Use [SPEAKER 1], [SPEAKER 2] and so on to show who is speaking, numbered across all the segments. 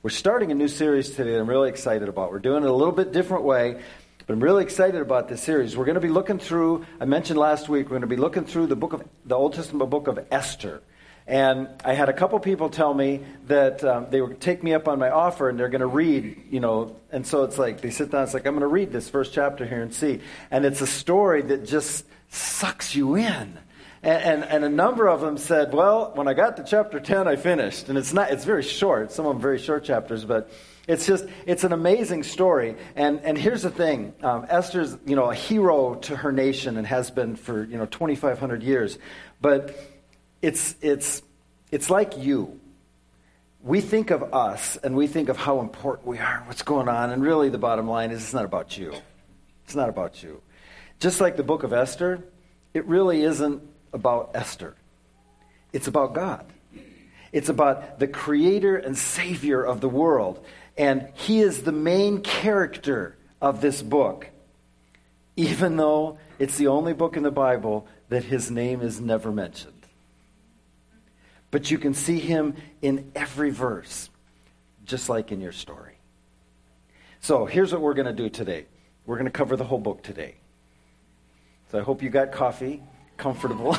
[SPEAKER 1] We're starting a new series today that I'm really excited about. We're doing it a little bit different way, but I'm really excited about this series. We're going to be looking through, I mentioned last week, we're going to be looking through the book of the Old Testament book of Esther. And I had a couple people tell me that um, they would take me up on my offer and they're going to read, you know, and so it's like they sit down, it's like, I'm going to read this first chapter here and see. And it's a story that just sucks you in. And, and, and, a number of them said, well, when I got to chapter 10, I finished. And it's not, it's very short, some of them very short chapters, but it's just, it's an amazing story. And, and here's the thing um, Esther's, you know, a hero to her nation and has been for, you know, 2,500 years. But it's, it's, it's like you. We think of us and we think of how important we are, what's going on, and really the bottom line is it's not about you. It's not about you. Just like the book of Esther, it really isn't about Esther. It's about God. It's about the creator and savior of the world. And he is the main character of this book, even though it's the only book in the Bible that his name is never mentioned. But you can see him in every verse, just like in your story. So here's what we're going to do today we're going to cover the whole book today. So I hope you got coffee, comfortable.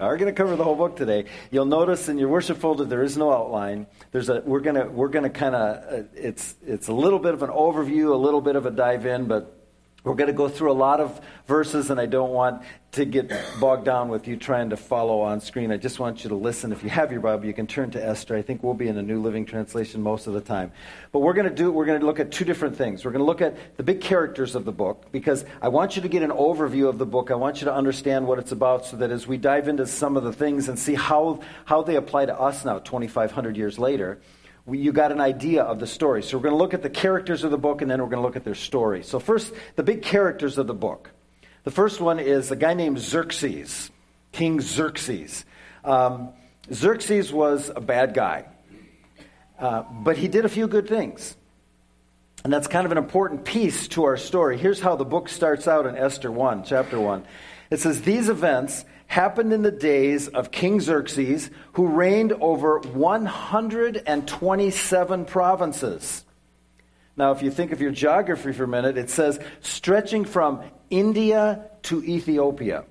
[SPEAKER 1] We're going to cover the whole book today. You'll notice in your worship folder there is no outline. There's a we're going to we're going to kind of uh, it's it's a little bit of an overview, a little bit of a dive in, but we're going to go through a lot of verses, and I don't want to get bogged down with you trying to follow on screen. I just want you to listen. If you have your Bible, you can turn to Esther. I think we'll be in the New Living Translation most of the time. But we're going to do we're going to look at two different things. We're going to look at the big characters of the book because I want you to get an overview of the book. I want you to understand what it's about so that as we dive into some of the things and see how how they apply to us now 2500 years later, you got an idea of the story. So we're going to look at the characters of the book and then we're going to look at their story. So, first, the big characters of the book. The first one is a guy named Xerxes, King Xerxes. Um, Xerxes was a bad guy, uh, but he did a few good things. And that's kind of an important piece to our story. Here's how the book starts out in Esther 1, chapter 1. It says, These events happened in the days of King Xerxes, who reigned over 127 provinces. Now, if you think of your geography for a minute, it says stretching from India to Ethiopia.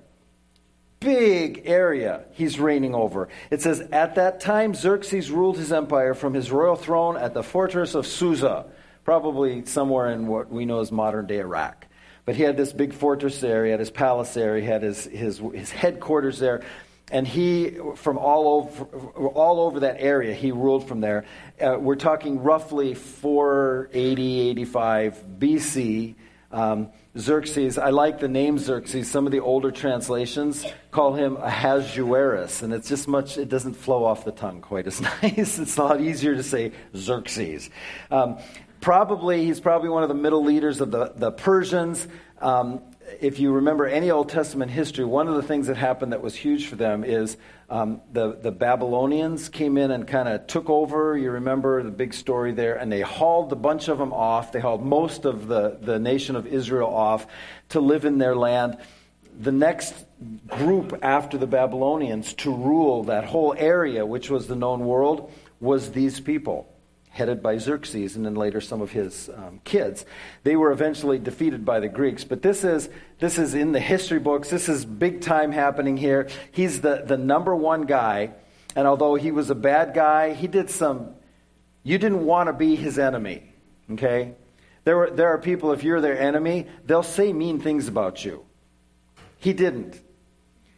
[SPEAKER 1] Big area he's reigning over. It says, At that time, Xerxes ruled his empire from his royal throne at the fortress of Susa, probably somewhere in what we know as modern day Iraq. But he had this big fortress there. He had his palace there. He had his, his, his headquarters there. And he, from all over, all over that area, he ruled from there. Uh, we're talking roughly 480, 85 BC. Um, Xerxes, I like the name Xerxes. Some of the older translations call him Ahasuerus, and it's just much, it doesn't flow off the tongue quite as nice. It's a lot easier to say Xerxes. Um, probably, he's probably one of the middle leaders of the, the Persians. Um, if you remember any Old Testament history, one of the things that happened that was huge for them is um, the, the Babylonians came in and kind of took over. You remember the big story there, and they hauled a bunch of them off. They hauled most of the, the nation of Israel off to live in their land. The next group after the Babylonians to rule that whole area, which was the known world, was these people headed by Xerxes and then later some of his um, kids. They were eventually defeated by the Greeks. But this is, this is in the history books. This is big time happening here. He's the, the number one guy. And although he was a bad guy, he did some. You didn't want to be his enemy. Okay? There, were, there are people, if you're their enemy, they'll say mean things about you. He didn't.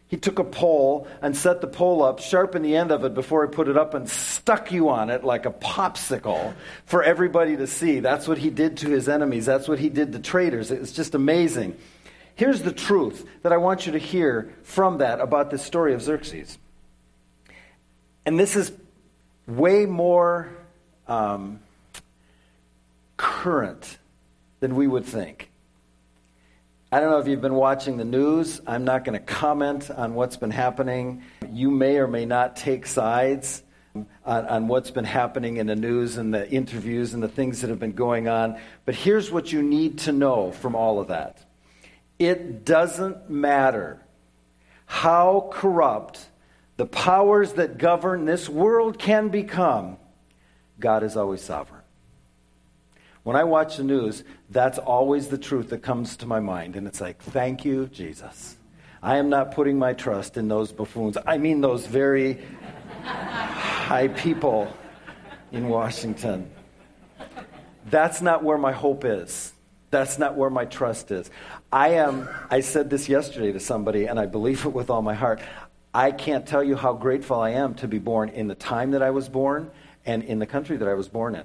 [SPEAKER 1] He took a pole and set the pole up, sharpened the end of it before he put it up, and stuck you on it like a popsicle for everybody to see. That's what he did to his enemies. That's what he did to traitors. It's just amazing. Here's the truth that I want you to hear from that about this story of Xerxes. And this is way more um, current than we would think. I don't know if you've been watching the news. I'm not going to comment on what's been happening. You may or may not take sides on, on, what's been happening in the news and the interviews and the things that have been going on. But here's what you need to know from all of that it doesn't matter how corrupt the powers that govern this world can become, God is always sovereign. When I watch the news, that's always the truth that comes to my mind. And it's like, thank you, Jesus. I am not putting my trust in those buffoons. I mean, those very high people in Washington. That's not where my hope is. That's not where my trust is. I am, I said this yesterday to somebody, and I believe it with all my heart. I can't tell you how grateful I am to be born in the time that I was born and in the country that I was born in.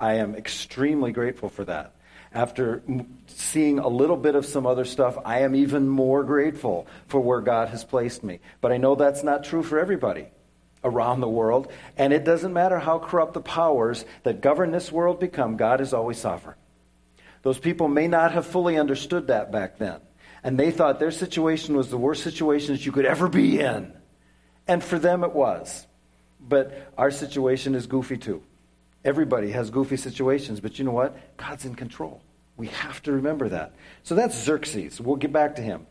[SPEAKER 1] I am extremely grateful for that. After seeing a little bit of some other stuff, I am even more grateful for where God has placed me. But I know that's not true for everybody around the world. And it doesn't matter how corrupt the powers that govern this world become, God is always sovereign. Those people may not have fully understood that back then. And they thought their situation was the worst situation that you could ever be in. And for them it was. But our situation is goofy too. Everybody has goofy situations, but you know what? God's in control. We have to remember that. So that's Xerxes. We'll get back to him.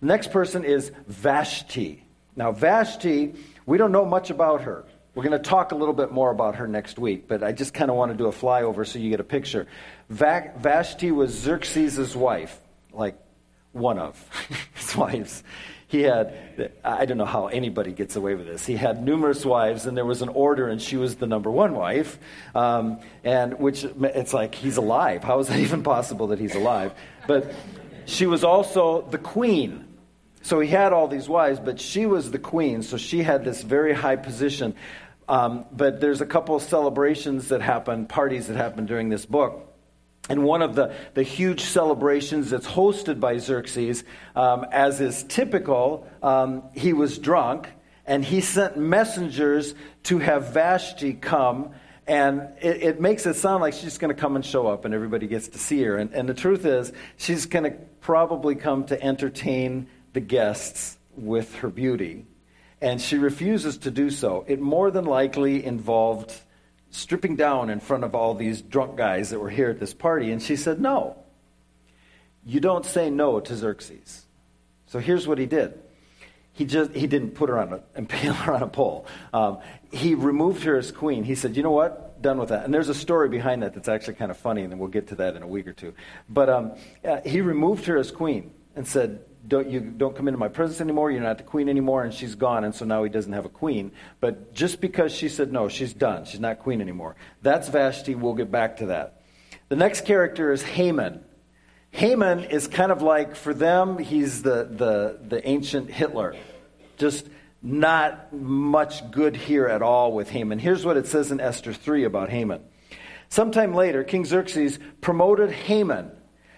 [SPEAKER 1] Next person is Vashti. Now, Vashti, we don't know much about her. We're going to talk a little bit more about her next week, but I just kind of want to do a flyover so you get a picture. Vashti was Xerxes' wife, like one of his wives. He had, I don't know how anybody gets away with this. He had numerous wives, and there was an order, and she was the number one wife. Um, and which, it's like, he's alive. How is that even possible that he's alive? But she was also the queen so he had all these wives, but she was the queen, so she had this very high position. Um, but there's a couple of celebrations that happen, parties that happen during this book. And one of the, the huge celebrations that's hosted by Xerxes, um, as is typical, um, he was drunk and he sent messengers to have Vashti come. And it, it makes it sound like she's going to come and show up and everybody gets to see her. And, and the truth is, she's going to probably come to entertain the guests with her beauty, and she refuses to do so. It more than likely involved stripping down in front of all these drunk guys that were here at this party, and she said, No. You don't say no to Xerxes. So here's what he did. He just he didn't put her on a impale her on a pole. Um, he removed her as queen. He said, "You know what? Done with that." And there's a story behind that that's actually kind of funny, and we'll get to that in a week or two. But um, uh, he removed her as queen and said, don't, you don't come into my presence anymore. You're not the queen anymore. And she's gone. And so now he doesn't have a queen. But just because she said no, she's done. She's not queen anymore. That's Vashti. We'll get back to that. The next character is Haman. Haman is kind of like, for them, he's the, the, the ancient Hitler. Just not much good here at all with Haman. Here's what it says in Esther 3 about Haman. Sometime later, King Xerxes promoted Haman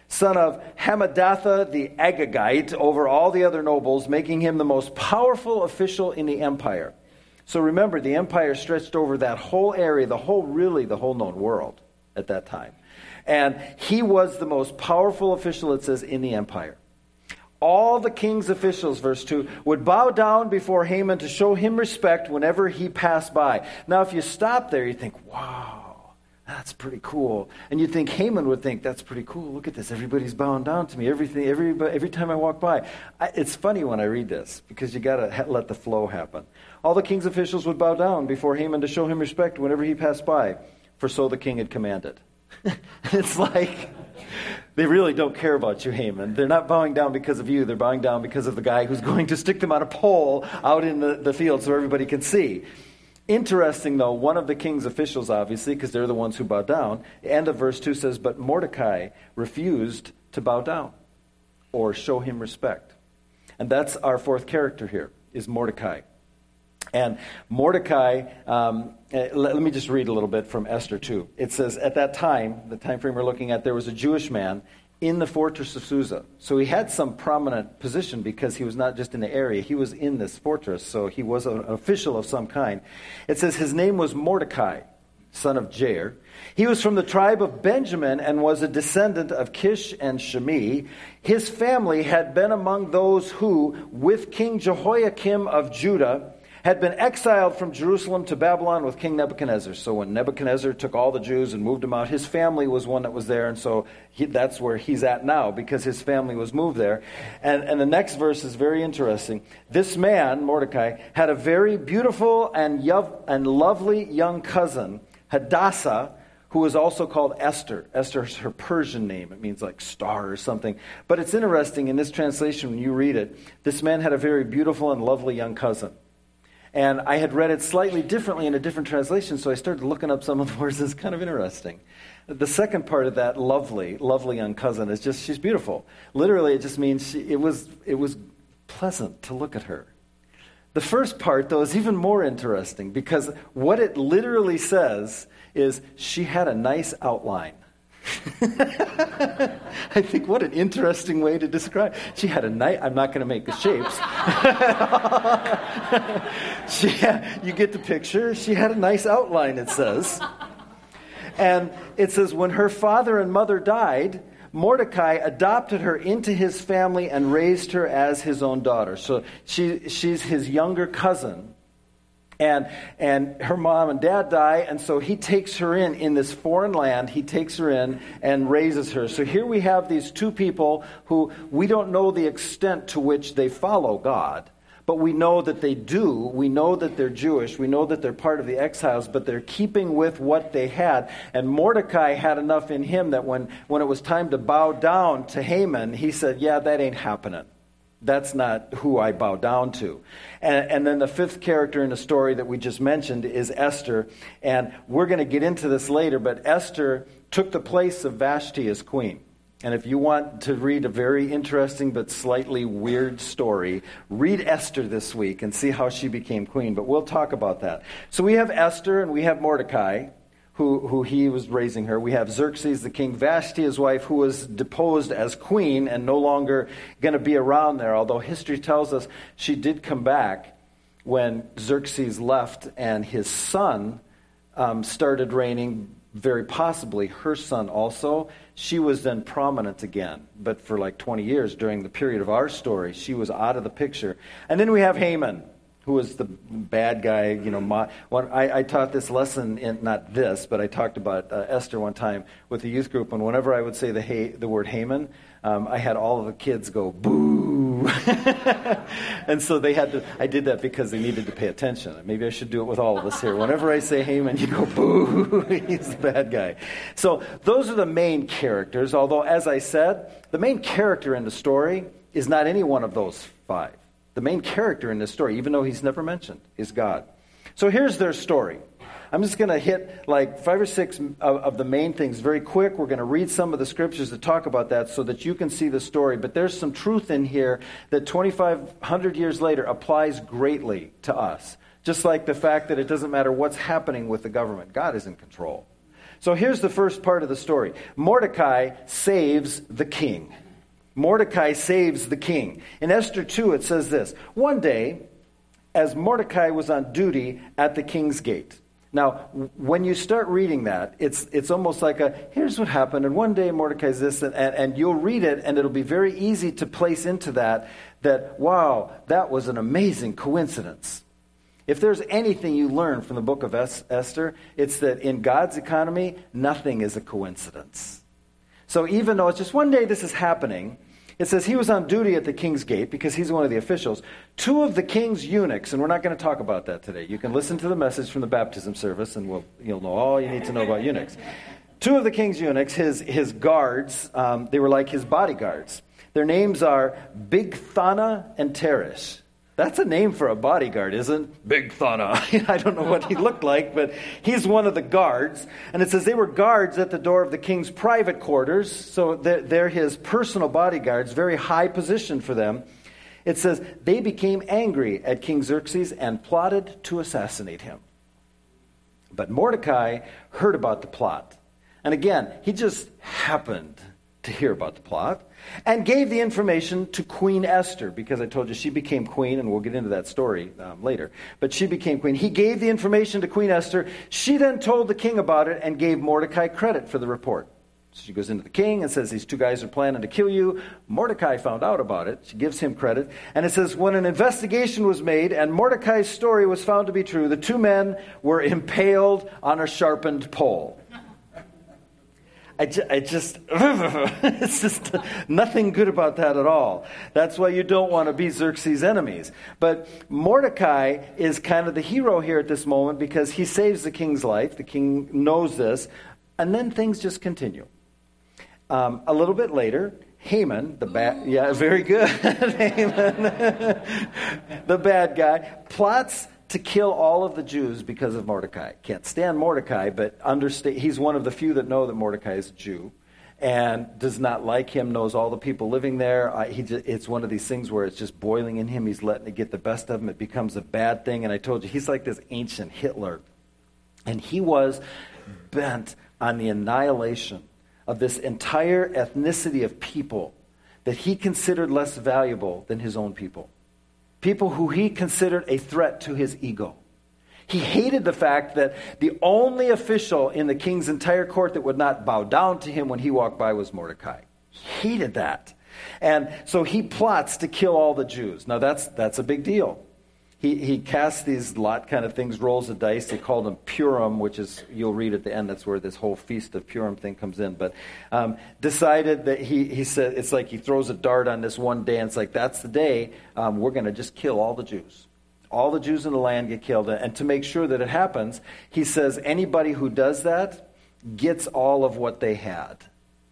[SPEAKER 1] son of Hammedatha the Agagite, over all the other nobles, making him the most powerful official in the empire. So remember, the empire stretched over that whole area, the whole, really, the whole known world at that time. And he was the most powerful official, it says, in the empire. All the king's officials, verse 2, would bow down before Haman to show him respect whenever he passed by. Now, if you stop there, you think, wow, that's pretty cool. And you'd think Haman would think, that's pretty cool. Look at this. Everybody's bowing down to me. Everything, every, every time I walk by. I, it's funny when I read this because you got to ha- let the flow happen. All the king's officials would bow down before Haman to show him respect whenever he passed by, for so the king had commanded. it's like they really don't care about you, Haman. They're not bowing down because of you. They're bowing down because of the guy who's going to stick them on a pole out in the, the field so everybody can see. Interesting, though, one of the king's officials, obviously, because they're the ones who bow down, the end of verse 2 says, But Mordecai refused to bow down or show him respect. And that's our fourth character here, is Mordecai. And Mordecai, um, eh, let, let me just read a little bit from Esther 2. It says, At that time, the time frame we're looking at, there was a Jewish man in the fortress of Susa. So he had some prominent position because he was not just in the area, he was in this fortress, so he was an official of some kind. It says his name was Mordecai, son of Jair. He was from the tribe of Benjamin and was a descendant of Kish and Shimei. His family had been among those who, with King Jehoiakim of Judah, had been exiled from Jerusalem to Babylon with King Nebuchadnezzar. So when Nebuchadnezzar took all the Jews and moved them out, his family was one that was there, and so he, that's where he's at now because his family was moved there. And, and the next verse is very interesting. This man, Mordecai, had a very beautiful and, and lovely young cousin Hadassah, who is also called Esther. Esther is her Persian name. It means like star or something. But it's interesting in this translation when you read it, this man had a very beautiful and lovely young cousin. And I had read it slightly differently in a different translation, so I started looking up some of the words. It's kind of interesting. The second part of that lovely, lovely young cousin is just she's beautiful. Literally, it just means she, it was it was pleasant to look at her. The first part, though, is even more interesting because what it literally says is she had a nice outline. I think what an interesting way to describe. She had a night. I'm not going to make the shapes. she you get the picture. She had a nice outline. It says, and it says when her father and mother died, Mordecai adopted her into his family and raised her as his own daughter. So she, she's his younger cousin. And, and her mom and dad die, and so he takes her in in this foreign land. He takes her in and raises her. So here we have these two people who we don't know the extent to which they follow God, but we know that they do. We know that they're Jewish. We know that they're part of the exiles, but they're keeping with what they had. And Mordecai had enough in him that when, when it was time to bow down to Haman, he said, Yeah, that ain't happening. That's not who I bow down to. And, and, then the fifth character in the story that we just mentioned is Esther. And we're going to get into this later, but Esther took the place of Vashti as queen. And if you want to read a very interesting but slightly weird story, read Esther this week and see how she became queen. But we'll talk about that. So we have Esther and we have Mordecai who, who he was raising her. We have Xerxes the king, Vashti, his wife, who was deposed as queen and no longer going to be around there, although history tells us she did come back when Xerxes left and his son um, started reigning, very possibly her son also. She was then prominent again, but for like 20 years during the period of our story, she was out of the picture. And then we have Haman who was the bad guy. You know, my, I, I, taught this lesson in not this, but I talked about uh, Esther one time with the youth group, and whenever I would say the the word Haman, um, I had all of the kids go boo, and so they had to. I did that because they needed to pay attention. Maybe I should do it with all of us here. Whenever I say Haman, you go boo. He's the bad guy. So those are the main characters. Although, as I said, the main character in the story is not any one of those five. The main character in this story, even though he's never mentioned, is God. So here's their story. I'm just going to hit like five or six of, of, the main things very quick. We're going to read some of the scriptures that talk about that so that you can see the story. But there's some truth in here that 2,500 years later applies greatly to us. Just like the fact that it doesn't matter what's happening with the government, God is in control. So here's the first part of the story Mordecai saves the king. Mordecai saves the king. In Esther 2, it says this One day, as Mordecai was on duty at the king's gate. Now, when you start reading that, it's, it's almost like a here's what happened, and one day Mordecai's this, and, and, and you'll read it, and it'll be very easy to place into that that, wow, that was an amazing coincidence. If there's anything you learn from the book of Esther, it's that in God's economy, nothing is a coincidence. So even though it's just one day this is happening, it says he was on duty at the king's gate because he's one of the officials. Two of the king's eunuchs, and we're not going to talk about that today. You can listen to the message from the baptism service, and we'll, you'll know all you need to know about eunuchs. Two of the king's eunuchs, his, his guards, um, they were like his bodyguards. Their names are Bigthana and Teresh. That's a name for a bodyguard, isn't it? Big Thana. I don't know what he looked like, but he's one of the guards. And it says they were guards at the door of the king's private quarters, so they're, they're his personal bodyguards, very high position for them. It says they became angry at King Xerxes and plotted to assassinate him. But Mordecai heard about the plot. And again, he just happened to hear about the plot and gave the information to Queen Esther because I told you she became queen, and we'll get into that story um, later. But she became queen. He gave the information to Queen Esther. She then told the king about it and gave Mordecai credit for the report. So she goes into the king and says, These two guys are planning to kill you. Mordecai found out about it. She gives him credit. And it says, When an investigation was made and Mordecai's story was found to be true, the two men were impaled on a sharpened pole. I, ju- I just, it's just nothing good about that at all. That's why you don't want to be Xerxes' enemies. But Mordecai is kind of the hero here at this moment because he saves the king's life. The king knows this. And then things just continue. Um, a little bit later, Haman, the bad, yeah, very good. Haman, the bad guy, plots to kill all of the Jews because of Mordecai. Can't stand Mordecai, but understand, he's one of the few that know that Mordecai is a Jew and does not like him, knows all the people living there. He just, it's one of these things where it's just boiling in him. He's letting it get the best of him. It becomes a bad thing. And I told you, he's like this ancient Hitler. And he was bent on the annihilation of this entire ethnicity of people that he considered less valuable than his own people people who he considered a threat to his ego. He hated the fact that the only official in the king's entire court that would not bow down to him when he walked by was Mordecai. He hated that. And so he plots to kill all the Jews. Now that's, that's a big deal he, he casts these lot kind of things, rolls the dice. They called them Purim, which is, you'll read at the end, that's where this whole Feast of Purim thing comes in. But um, decided that he, he said, it's like he throws a dart on this one day, and it's like, that's the day um, we're going to just kill all the Jews. All the Jews in the land get killed. And to make sure that it happens, he says, anybody who does that gets all of what they had,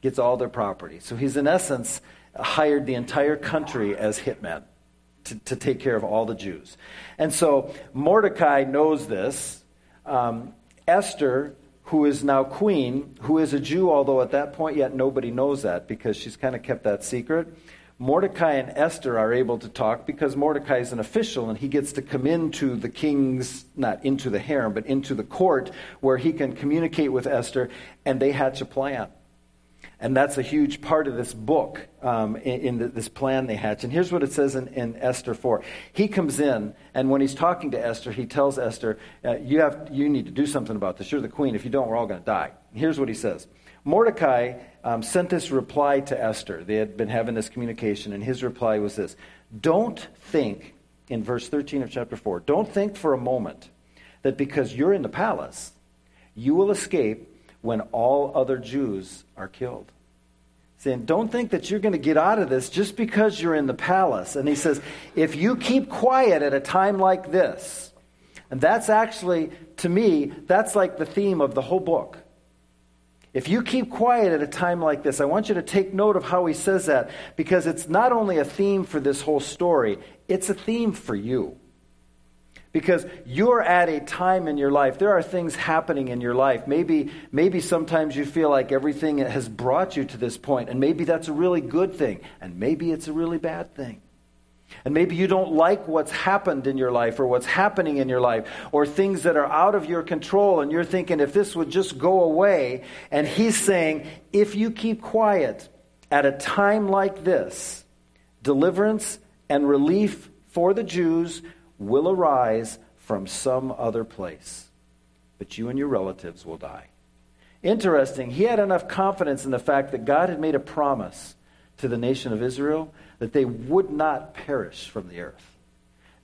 [SPEAKER 1] gets all their property. So he's, in essence, hired the entire country as hitmen to, to take care of all the Jews. And so Mordecai knows this. Um, Esther, who is now queen, who is a Jew, although at that point yet nobody knows that because she's kind of kept that secret. Mordecai and Esther are able to talk because Mordecai is an official and he gets to come into the king's, not into the harem, but into the court where he can communicate with Esther, and they hatch a plan. And that's a huge part of this book, um, in, in the, this plan they hatch. And here's what it says in, in, Esther 4. He comes in, and when he's talking to Esther, he tells Esther, uh, you, have, you need to do something about this. You're the queen. If you don't, we're all going to die. And here's what he says Mordecai um, sent this reply to Esther. They had been having this communication, and his reply was this Don't think, in verse 13 of chapter 4, don't think for a moment that because you're in the palace, you will escape when all other Jews are killed. Saying, don't think that you're going to get out of this just because you're in the palace. And he says, if you keep quiet at a time like this, and that's actually, to me, that's like the theme of the whole book. If you keep quiet at a time like this, I want you to take note of how he says that because it's not only a theme for this whole story, it's a theme for you because you're at a time in your life there are things happening in your life. Maybe maybe sometimes you feel like everything has brought you to this point and maybe that's a really good thing and maybe it's a really bad thing. And maybe you don't like what's happened in your life or what's happening in your life or things that are out of your control and you're thinking if this would just go away and he's saying if you keep quiet at a time like this deliverance and relief for the Jews will arise from some other place, but you and your relatives will die. Interesting, he had enough confidence in the fact that God had made a promise to the nation of Israel that they would not perish from the earth.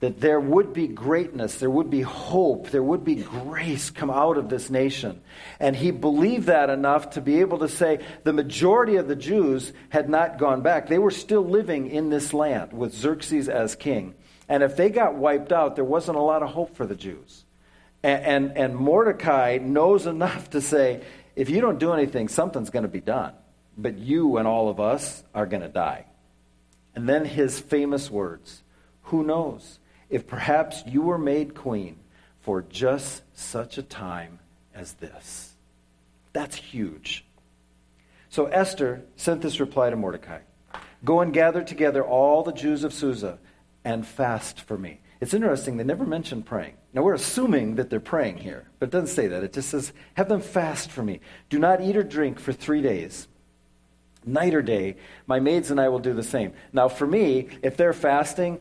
[SPEAKER 1] That there would be greatness, there would be hope, there would be grace come out of this nation. And he believed that enough to be able to say the majority of the Jews had not gone back. They were still living in this land with Xerxes as king. And if they got wiped out, there wasn't a lot of hope for the Jews. And, and, and Mordecai knows enough to say, if you don't do anything, something's going to be done. But you and all of us are going to die. And then his famous words Who knows if perhaps you were made queen for just such a time as this? That's huge. So Esther sent this reply to Mordecai Go and gather together all the Jews of Susa and fast for me. It's interesting, they never mention praying. Now, we're assuming that they're praying here, but it doesn't say that. It just says, Have them fast for me. Do not eat or drink for three days. Night or day, my maids and I will do the same. Now, for me, if they're fasting,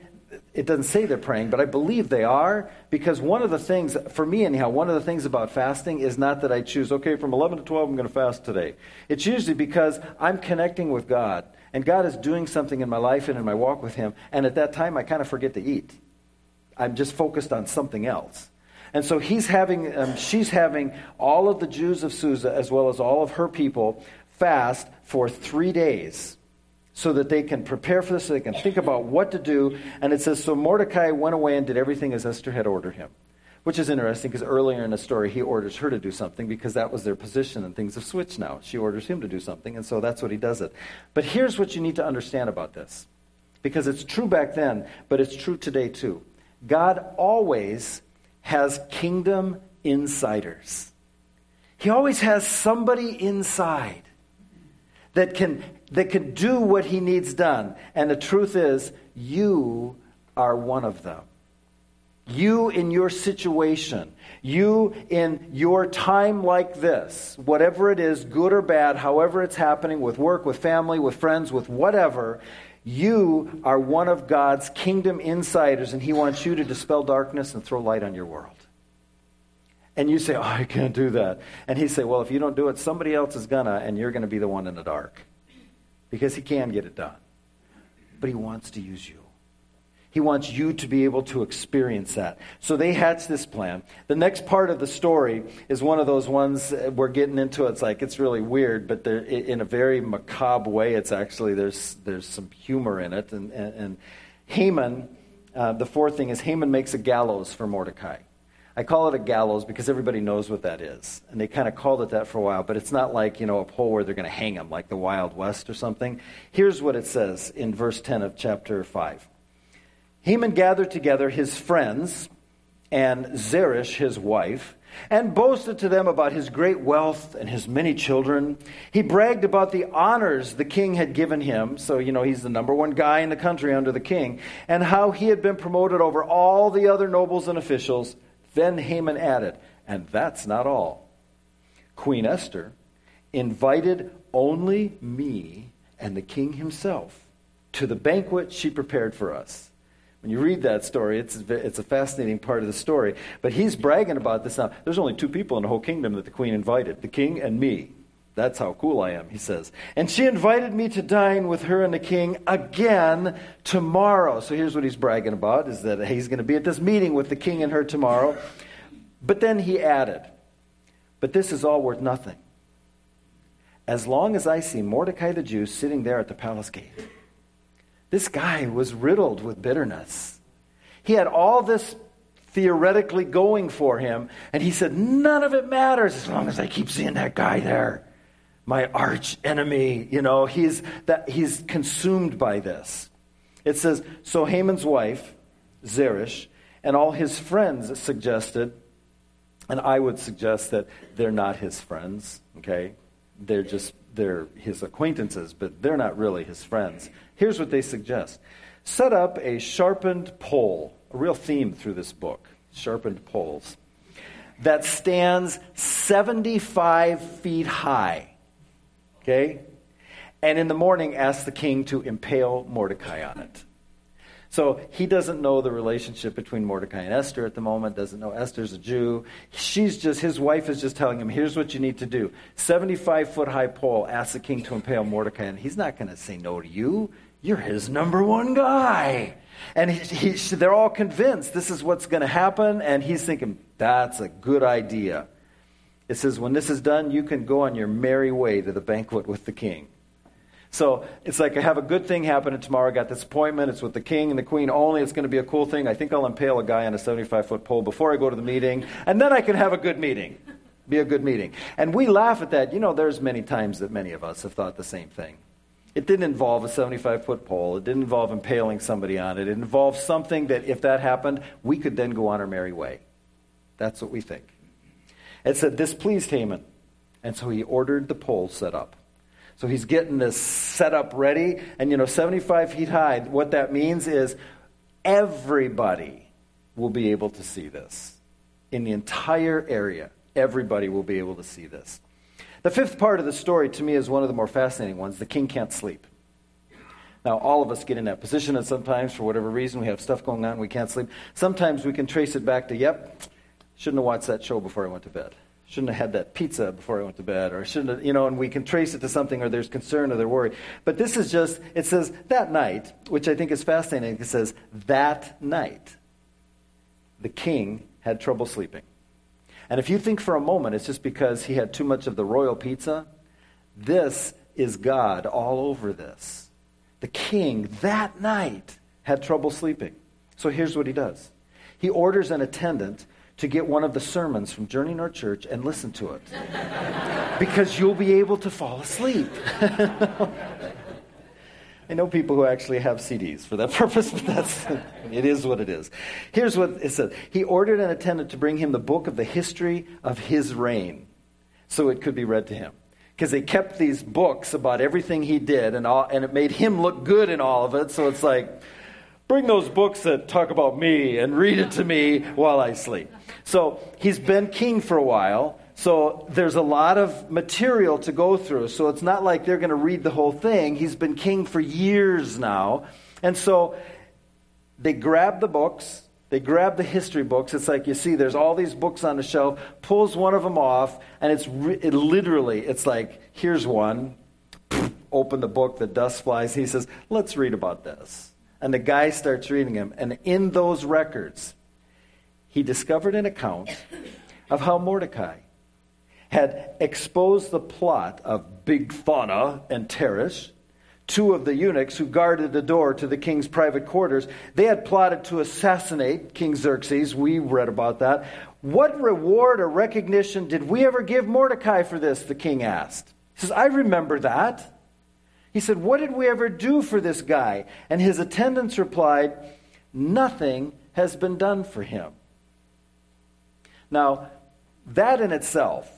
[SPEAKER 1] it doesn't say they're praying, but I believe they are because one of the things, for me anyhow, one of the things about fasting is not that I choose, okay, from 11 to 12, I'm going to fast today. It's usually because I'm connecting with God and God is doing something in my life and in my walk with Him. And at that time, I kind of forget to eat. I'm just focused on something else. And so he's having, um, she's having all of the Jews of Susa, as well as all of her people, fast for three days so that they can prepare for this, so they can think about what to do. And it says, So Mordecai went away and did everything as Esther had ordered him. Which is interesting because earlier in the story, he orders her to do something because that was their position and things have switched now. She orders him to do something, and so that's what he does it. But here's what you need to understand about this because it's true back then, but it's true today too. God always has kingdom insiders, He always has somebody inside that can, that can do what He needs done. And the truth is, you are one of them. You in your situation, you in your time like this, whatever it is, good or bad, however it's happening with work, with family, with friends, with whatever, you are one of God's kingdom insiders, and He wants you to dispel darkness and throw light on your world. And you say, Oh, I can't do that. And He say, Well, if you don't do it, somebody else is gonna, and you're gonna be the one in the dark. Because He can get it done. But He wants to use you. He wants you to be able to experience that. So they hatch this plan. The next part of the story is one of those ones we're getting into. It's like it's really weird, but in a very macabre way. It's actually there's there's some humor in it. And, and, and Haman, uh, the fourth thing is Haman makes a gallows for Mordecai. I call it a gallows because everybody knows what that is. And they kind of called it that for a while, but it's not like, you know, a pole where they're going to hang him like the Wild West or something. Here's what it says in verse 10 of chapter 5. Haman gathered together his friends and Zeresh, his wife, and boasted to them about his great wealth and his many children. He bragged about the honors the king had given him, so, you know, he's the number one guy in the country under the king, and how he had been promoted over all the other nobles and officials. Then Haman added, and that's not all. Queen Esther invited only me and the king himself to the banquet she prepared for us. When you read that story, it's, it's a fascinating part of the story. But he's bragging about this now. There's only two people in the whole kingdom that the queen invited the king and me. That's how cool I am, he says. And she invited me to dine with her and the king again tomorrow. So here's what he's bragging about is that he's going to be at this meeting with the king and her tomorrow. But then he added, But this is all worth nothing. As long as I see Mordecai the Jew sitting there at the palace gate. This guy was riddled with bitterness. He had all this theoretically going for him, and he said, None of it matters as long as I keep seeing that guy there. My arch enemy, you know, he's, that, he's consumed by this. It says, So Haman's wife, Zeresh, and all his friends suggested, and I would suggest that they're not his friends, okay? They're just they're his acquaintances, but they're not really his friends. Here's what they suggest set up a sharpened pole, a real theme through this book sharpened poles, that stands 75 feet high. Okay? And in the morning, ask the king to impale Mordecai on it. So he doesn't know the relationship between Mordecai and Esther at the moment, doesn't know Esther's a Jew. She's just, his wife is just telling him, here's what you need to do 75 foot high pole, ask the king to impale Mordecai. And he's not going to say no to you. You're his number one guy. And he, he, they're all convinced this is what's going to happen. And he's thinking, that's a good idea. It says, when this is done, you can go on your merry way to the banquet with the king. So it's like I have a good thing happening tomorrow. I got this appointment. It's with the king and the queen only. It's going to be a cool thing. I think I'll impale a guy on a 75 foot pole before I go to the meeting, and then I can have a good meeting. Be a good meeting. And we laugh at that. You know, there's many times that many of us have thought the same thing. It didn't involve a 75 foot pole. It didn't involve impaling somebody on it. It involved something that, if that happened, we could then go on our merry way. That's what we think. It said, This pleased Haman. And so he ordered the pole set up. So he's getting this set up ready. And, you know, 75 feet high, what that means is everybody will be able to see this. In the entire area, everybody will be able to see this. The fifth part of the story, to me, is one of the more fascinating ones. The king can't sleep. Now, all of us get in that position, and sometimes, for whatever reason, we have stuff going on, we can't sleep. Sometimes we can trace it back to, yep, shouldn't have watched that show before I went to bed shouldn't have had that pizza before I went to bed, or shouldn't have, you know, and we can trace it to something, or there's concern, or there's worry. But this is just, it says that night, which I think is fascinating. It says that night, the king had trouble sleeping. And if you think for a moment it's just because he had too much of the royal pizza, This is God all over this. The king that night had trouble sleeping. So here's what he does he orders an attendant to get one of the sermons from Journey North Church and listen to it. because you'll be able to fall asleep. I know people who actually have CDs for that purpose, but that's it is what it is. Here's what it says. He ordered an attendant to bring him the book of the history of his reign so it could be read to him. Because they kept these books about everything he did, and, all, and it made him look good in all of it. So it's like, bring those books that talk about me and read it to me while I sleep. So he's been king for a while. So there's a lot of material to go through. So it's not like they're going to read the whole thing. He's been king for years now. And so they grab the books, they grab the history books. It's like you see, there's all these books on the shelf, pulls one of them off, and it's it literally, it's like, here's one. Open the book, the dust flies. He says, let's read about this. And the guy starts reading them. And in those records, he discovered an account of how Mordecai had exposed the plot of Bigthana and Teresh, two of the eunuchs who guarded the door to the king's private quarters. They had plotted to assassinate King Xerxes. We read about that. What reward or recognition did we ever give Mordecai for this? The king asked. He says, I remember that. He said, What did we ever do for this guy? And his attendants replied, Nothing has been done for him. Now, that in itself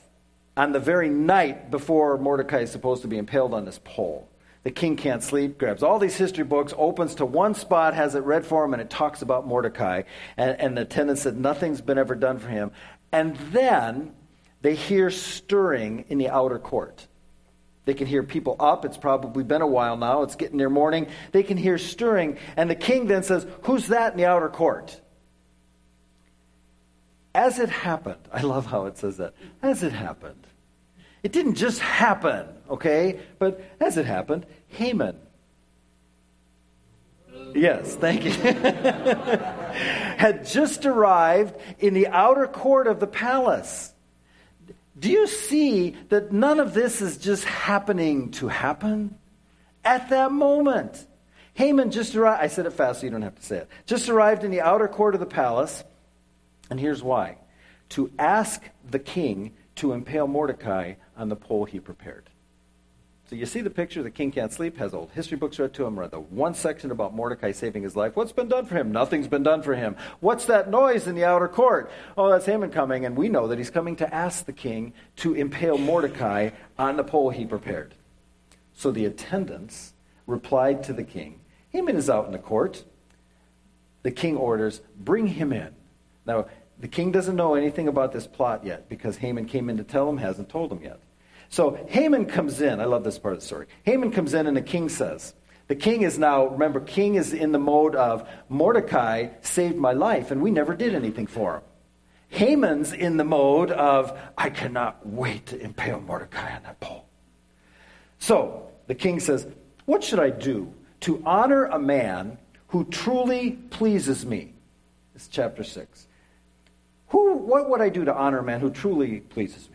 [SPEAKER 1] on the very night before Mordecai is supposed to be impaled on this pole. The king can't sleep, grabs all these history books, opens to one spot, has it read for him, and it talks about Mordecai. And, and the attendants said nothing's been ever done for him. And then they hear stirring in the outer court. They can hear people up. It's probably been a while now. It's getting near morning. They can hear stirring. And the king then says, Who's that in the outer court? As it happened, I love how it says that. As it happened. It didn't just happen, okay? But as it happened, Haman. Yes, thank you. had just arrived in the outer court of the palace. Do you see that none of this is just happening to happen? At that moment. Haman just arrived. I said it fast so you don't have to say it. Just arrived in the outer court of the palace. And here's why to ask the king to impale Mordecai on the pole he prepared. So you see the picture, the king can't sleep, has old history books read to him, read the one section about Mordecai saving his life. What's been done for him? Nothing's been done for him. What's that noise in the outer court? Oh, that's Haman coming, and we know that he's coming to ask the king to impale Mordecai on the pole he prepared. So the attendants replied to the king, Haman is out in the court. The king orders, bring him in. Now, the king doesn't know anything about this plot yet because Haman came in to tell him, hasn't told him yet. So Haman comes in. I love this part of the story. Haman comes in and the king says, the king is now, remember, king is in the mode of Mordecai saved my life and we never did anything for him. Haman's in the mode of, I cannot wait to impale Mordecai on that pole. So the king says, What should I do to honor a man who truly pleases me? It's chapter 6. Who, what would I do to honor a man who truly pleases me?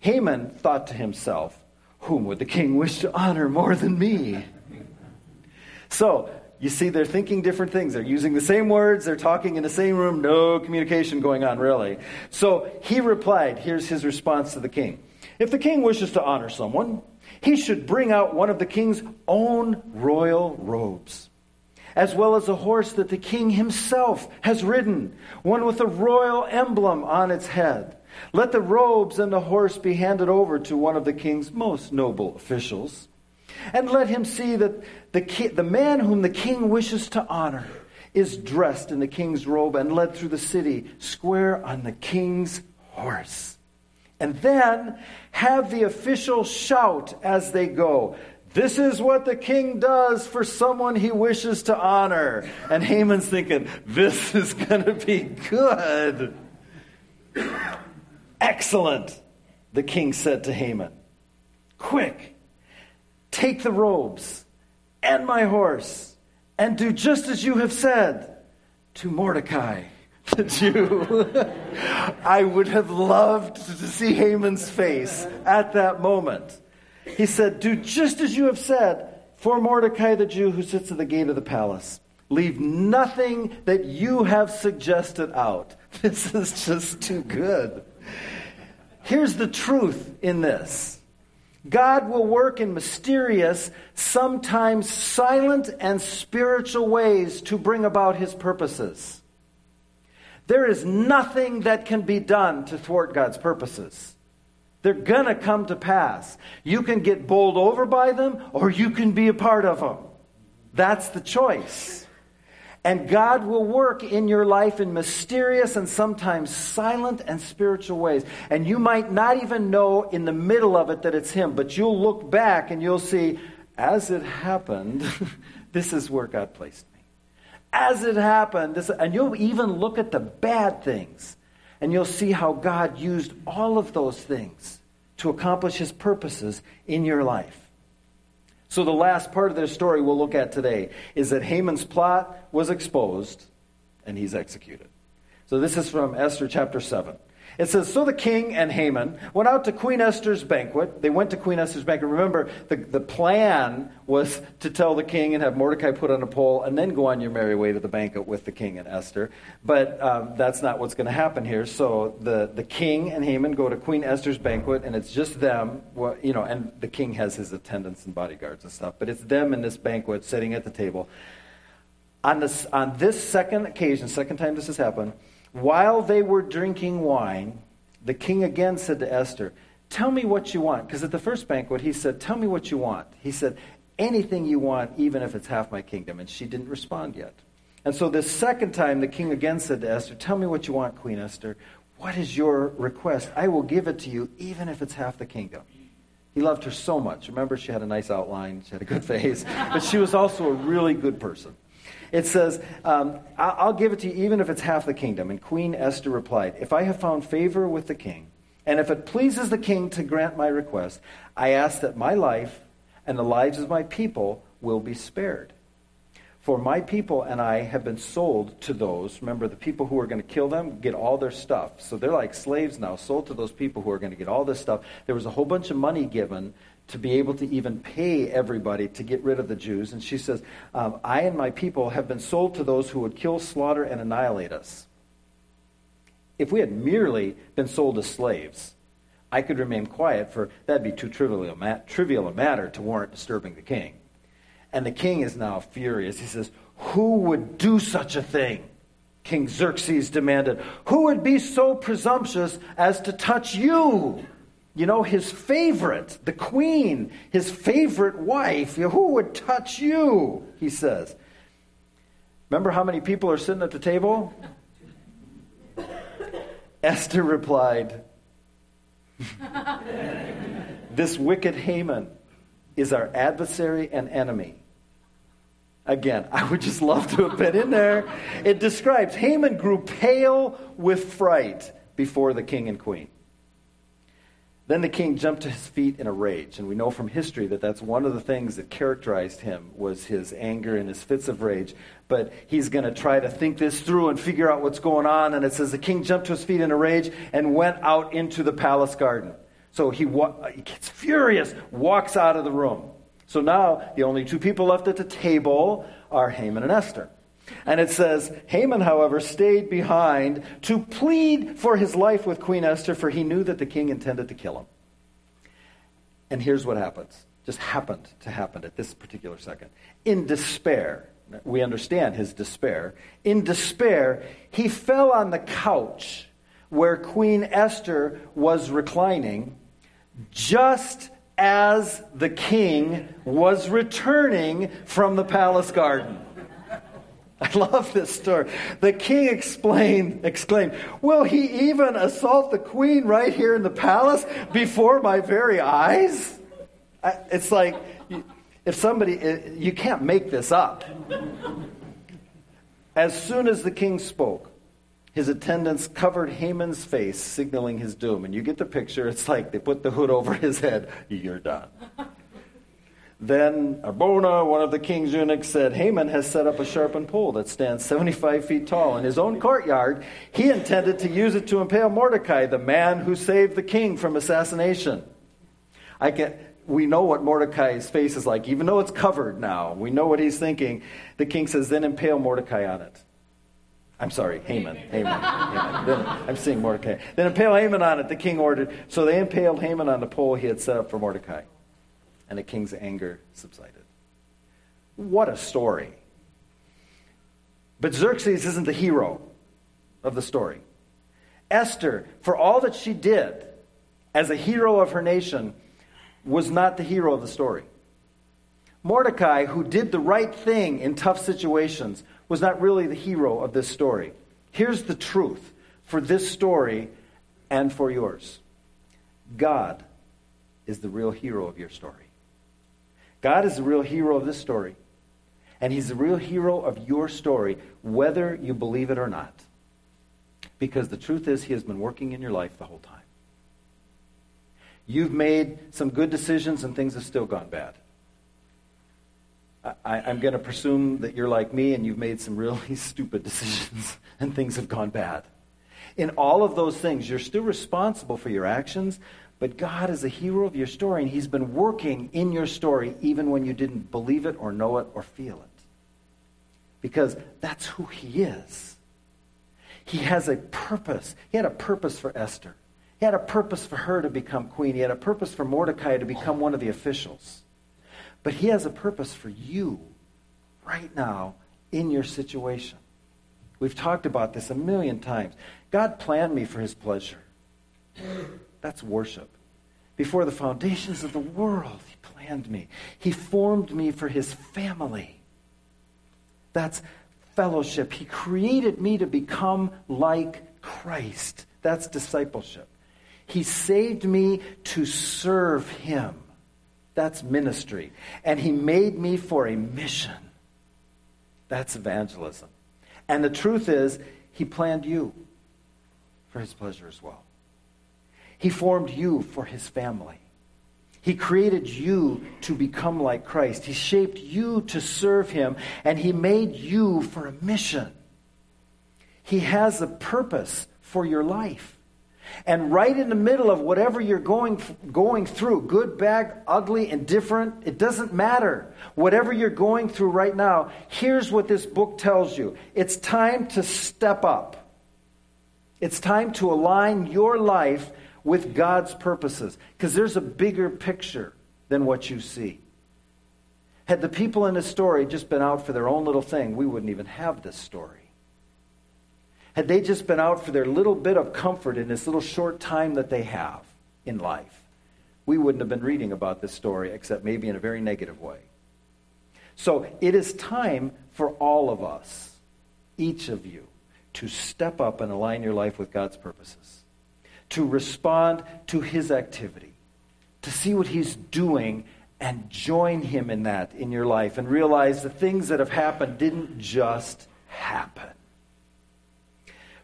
[SPEAKER 1] Haman thought to himself, Whom would the king wish to honor more than me? So, you see, they're thinking different things. They're using the same words, they're talking in the same room, no communication going on, really. So he replied here's his response to the king If the king wishes to honor someone, he should bring out one of the king's own royal robes as well as a horse that the king himself has ridden, one with a royal emblem on its head. Let the robes and the horse be handed over to one of the king's most noble officials. And let him see that the, ki- the man whom the king wishes to honor is dressed in the king's robe and led through the city, square on the king's horse. And then have the official shout as they go this is what the king does for someone he wishes to honor. And Haman's thinking, this is going to be good. Excellent, the king said to Haman. Quick, take the robes and my horse and do just as you have said to Mordecai the Jew. I would have loved to see Haman's face at that moment. He said, Do just as you have said for Mordecai the Jew who sits at the gate of the palace. Leave nothing that you have suggested out. This is just too good. Here's the truth in this God will work in mysterious, sometimes silent and spiritual ways to bring about his purposes. There is nothing that can be done to thwart God's purposes. They're going to come to pass. You can get bowled over by them, or you can be a part of them. That's the choice. And God will work in your life in mysterious and sometimes silent and spiritual ways. And you might not even know in the middle of it that it's Him, but you'll look back and you'll see, as it happened, this is where God placed me. As it happened, this, and you'll even look at the bad things and you'll see how God used all of those things to accomplish His purposes in your life. So, the last part of their story we'll look at today is that Haman's plot was exposed and he's executed. So, this is from Esther chapter 7. It says, So the king and Haman went out to Queen Esther's banquet. They went to Queen Esther's banquet. Remember, the, the plan was to tell the king and have Mordecai put on a pole and then go on your merry way to the banquet with the king and Esther. But um, that's not what's going to happen here. So the, the king and Haman go to Queen Esther's banquet, and it's just them, you know, and the king has his attendants and bodyguards and stuff. But it's them in this banquet sitting at the table. On this, on this second occasion, second time this has happened, while they were drinking wine, the king again said to Esther, Tell me what you want. Because at the first banquet, he said, Tell me what you want. He said, Anything you want, even if it's half my kingdom. And she didn't respond yet. And so this second time, the king again said to Esther, Tell me what you want, Queen Esther. What is your request? I will give it to you, even if it's half the kingdom. He loved her so much. Remember, she had a nice outline, she had a good face, but she was also a really good person. It says, um, I'll give it to you even if it's half the kingdom. And Queen Esther replied, If I have found favor with the king, and if it pleases the king to grant my request, I ask that my life and the lives of my people will be spared. For my people and I have been sold to those, remember, the people who are going to kill them get all their stuff. So they're like slaves now, sold to those people who are going to get all this stuff. There was a whole bunch of money given to be able to even pay everybody to get rid of the Jews. And she says, um, I and my people have been sold to those who would kill, slaughter, and annihilate us. If we had merely been sold as slaves, I could remain quiet, for that'd be too trivial a, trivial a matter to warrant disturbing the king. And the king is now furious. He says, Who would do such a thing? King Xerxes demanded. Who would be so presumptuous as to touch you? You know, his favorite, the queen, his favorite wife. Who would touch you? He says. Remember how many people are sitting at the table? Esther replied, This wicked Haman is our adversary and enemy. Again, I would just love to have been in there. It describes Haman grew pale with fright before the king and queen. Then the king jumped to his feet in a rage, and we know from history that that's one of the things that characterized him was his anger and his fits of rage. But he's going to try to think this through and figure out what's going on. And it says the king jumped to his feet in a rage and went out into the palace garden. So he, wa- he gets furious, walks out of the room. So now the only two people left at the table are Haman and Esther. And it says, Haman, however, stayed behind to plead for his life with Queen Esther, for he knew that the king intended to kill him. And here's what happens. Just happened to happen at this particular second. In despair, we understand his despair. In despair, he fell on the couch where Queen Esther was reclining just as the king was returning from the palace garden. I love this story. The king explained, exclaimed, Will he even assault the queen right here in the palace before my very eyes? It's like if somebody, you can't make this up. As soon as the king spoke, his attendants covered Haman's face, signaling his doom. And you get the picture. It's like they put the hood over his head. You're done. Then Harbona, one of the king's eunuchs, said, Haman has set up a sharpened pole that stands 75 feet tall in his own courtyard. He intended to use it to impale Mordecai, the man who saved the king from assassination. I can, we know what Mordecai's face is like, even though it's covered now. We know what he's thinking. The king says, Then impale Mordecai on it. I'm sorry, Haman. Haman. Haman. Then, I'm seeing Mordecai. Then impale Haman on it, the king ordered. So they impaled Haman on the pole he had set up for Mordecai. And the king's anger subsided. What a story. But Xerxes isn't the hero of the story. Esther, for all that she did as a hero of her nation, was not the hero of the story. Mordecai, who did the right thing in tough situations, was not really the hero of this story. Here's the truth for this story and for yours God is the real hero of your story. God is the real hero of this story. And he's the real hero of your story, whether you believe it or not. Because the truth is, he has been working in your life the whole time. You've made some good decisions and things have still gone bad. I, am going to presume that you're like me and you've made some really stupid decisions and things have gone bad. In all of those things, you're still responsible for your actions, but God is a hero of your story and He's been working in your story even when you didn't believe it or know it or feel it. Because that's who He is. He has a purpose. He had a purpose for Esther. He had a purpose for her to become queen. He had a purpose for Mordecai to become one of the officials. But he has a purpose for you right now in your situation. We've talked about this a million times. God planned me for his pleasure. That's worship. Before the foundations of the world, he planned me. He formed me for his family. That's fellowship. He created me to become like Christ. That's discipleship. He saved me to serve him. That's ministry. And he made me for a mission. That's evangelism. And the truth is, he planned you for his pleasure as well. He formed you for his family. He created you to become like Christ. He shaped you to serve him, and he made you for a mission. He has a purpose for your life. And right in the middle of whatever you're going, going through, good, bad, ugly, indifferent, it doesn't matter. Whatever you're going through right now, here's what this book tells you it's time to step up. It's time to align your life with God's purposes because there's a bigger picture than what you see. Had the people in this story just been out for their own little thing, we wouldn't even have this story. Had they just been out for their little bit of comfort in this little short time that they have in life, we wouldn't have been reading about this story except maybe in a very negative way. So it is time for all of us, each of you, to step up and align your life with God's purposes, to respond to His activity, to see what He's doing and join Him in that in your life and realize the things that have happened didn't just happen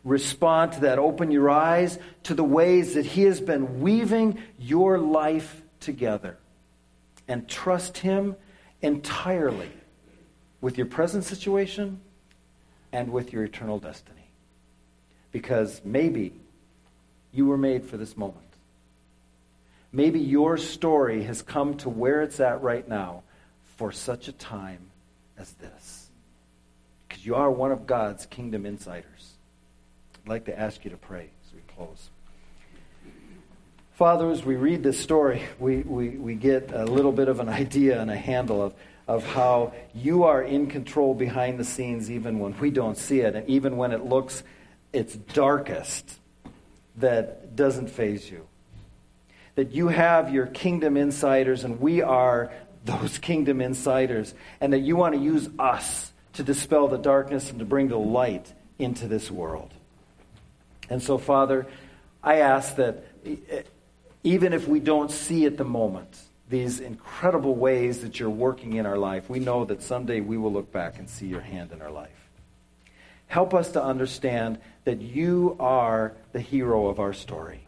[SPEAKER 1] respond to that. Open your eyes to the ways that He has been weaving your life together. And trust Him entirely with your present situation and with your eternal destiny. Because maybe you were made for this moment. Maybe your story has come to where it's at right now for such a time as this. Because you are one of God's kingdom insiders. I'd like to ask you to pray as we close. Father, as we read this story, we, we, we get a little bit of an idea and a handle of, of how you are in control behind the scenes even when we don't see it, and even when it looks its darkest, that doesn't faze you. That you have your kingdom insiders, and we are those kingdom insiders, and that you want to use us to dispel the darkness and to bring the light into this world. And so, Father, I ask that even if we don't see at the moment these incredible ways that you're working in our life, we know that someday we will look back and see your hand in our life. Help us to understand that you are the hero of our story.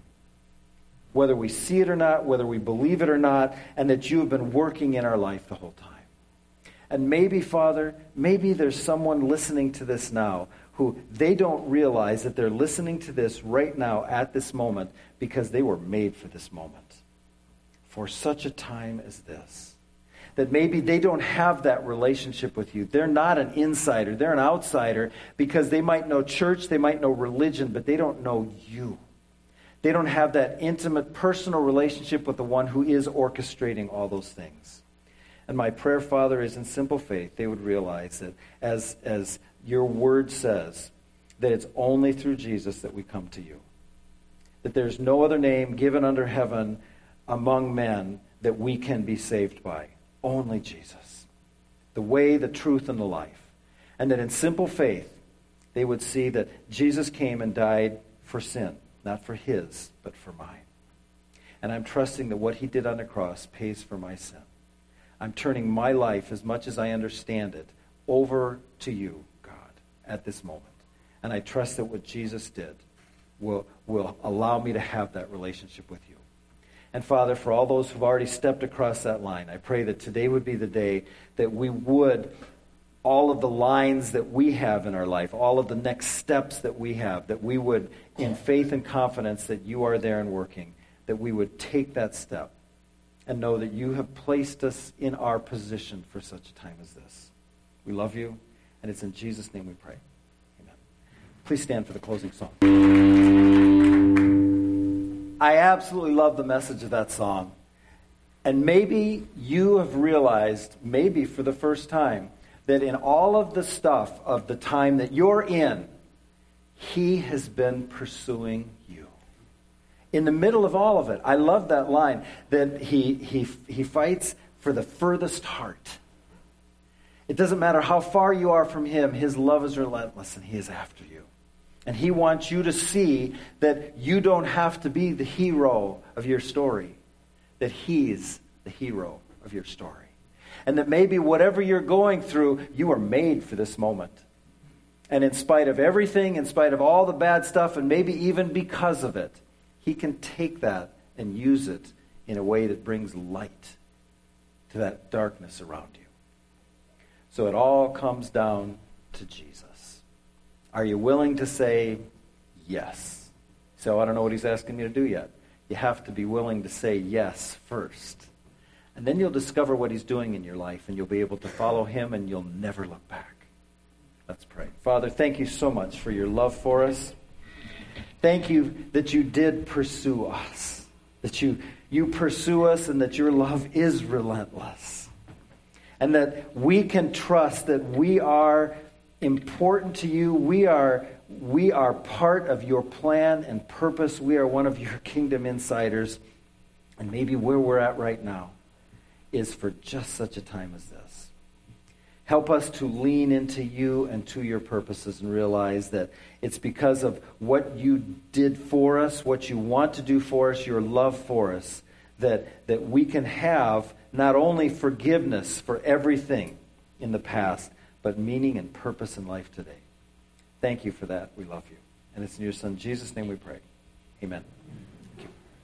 [SPEAKER 1] Whether we see it or not, whether we believe it or not, and that you have been working in our life the whole time. And maybe, Father, maybe there's someone listening to this now who they don't realize that they're listening to this right now at this moment because they were made for this moment. for such a time as this. That maybe they don't have that relationship with you. They're not an insider, they're an outsider because they might know church, they might know religion, but they don't know you. They don't have that intimate, personal relationship with the one who is orchestrating all those things. And my prayer, Father, is in simple faith they would realize that as, as your word says, that it's only through Jesus that we come to you. That there's no other name given under heaven among men that we can be saved by. Only Jesus. The way, the truth, and the life. And that in simple faith, they would see that Jesus came and died for sin, not for his, but for mine. And I'm trusting that what he did on the cross pays for my sin. I'm turning my life, as much as I understand it, over to you, God, at this moment. And I trust that what Jesus did will, will allow me to have that relationship with you. And Father, for all those who've already stepped across that line, I pray that today would be the day that we would, all of the lines that we have in our life, all of the next steps that we have, that we would, in faith and confidence that you are there and working, that we would take that step and know that you have placed us in our position for such a time as this. We love you, and it's in Jesus' name we pray. Amen. Please stand for the closing song. I absolutely love the message of that song. And maybe you have realized, maybe for the first time, that in all of the stuff of the time that you're in, He has been pursuing you. In the middle of all of it, I love that line that He, he, he fights for the furthest heart. It doesn't matter how far you are from Him, His love is relentless and He is after you. And he wants you to see that you don't have to be the hero of your story, that he's the hero of your story. And that maybe whatever you're going through, you are made for this moment. And in spite of everything, in spite of all the bad stuff, and maybe even because of it, he can take that and use it in a way that brings light to that darkness around you. So it all comes down to Jesus. Are you willing to say yes? So I don't know what he's asking me to do yet. You have to be willing to say yes first. And then you'll discover what he's doing in your life, and you'll be able to follow him, and you'll never look back. Let's pray. Father, thank you so much for your love for us. Thank you that you did pursue us, that you, you pursue us, and that your love is relentless. And that we can trust that we are important to you. We are, we are part of your plan and purpose. We are one of your kingdom insiders. And maybe where we're at right now is for just such a time as this. Help us to lean into you and to your purposes and realize that it's because of what you did for us, what you want to do for us, your love for us, that, that we can have not only forgiveness for everything in the past, but meaning and purpose in life today. Thank you for that. We love you. And it's in your Son, Jesus' name we pray. Amen.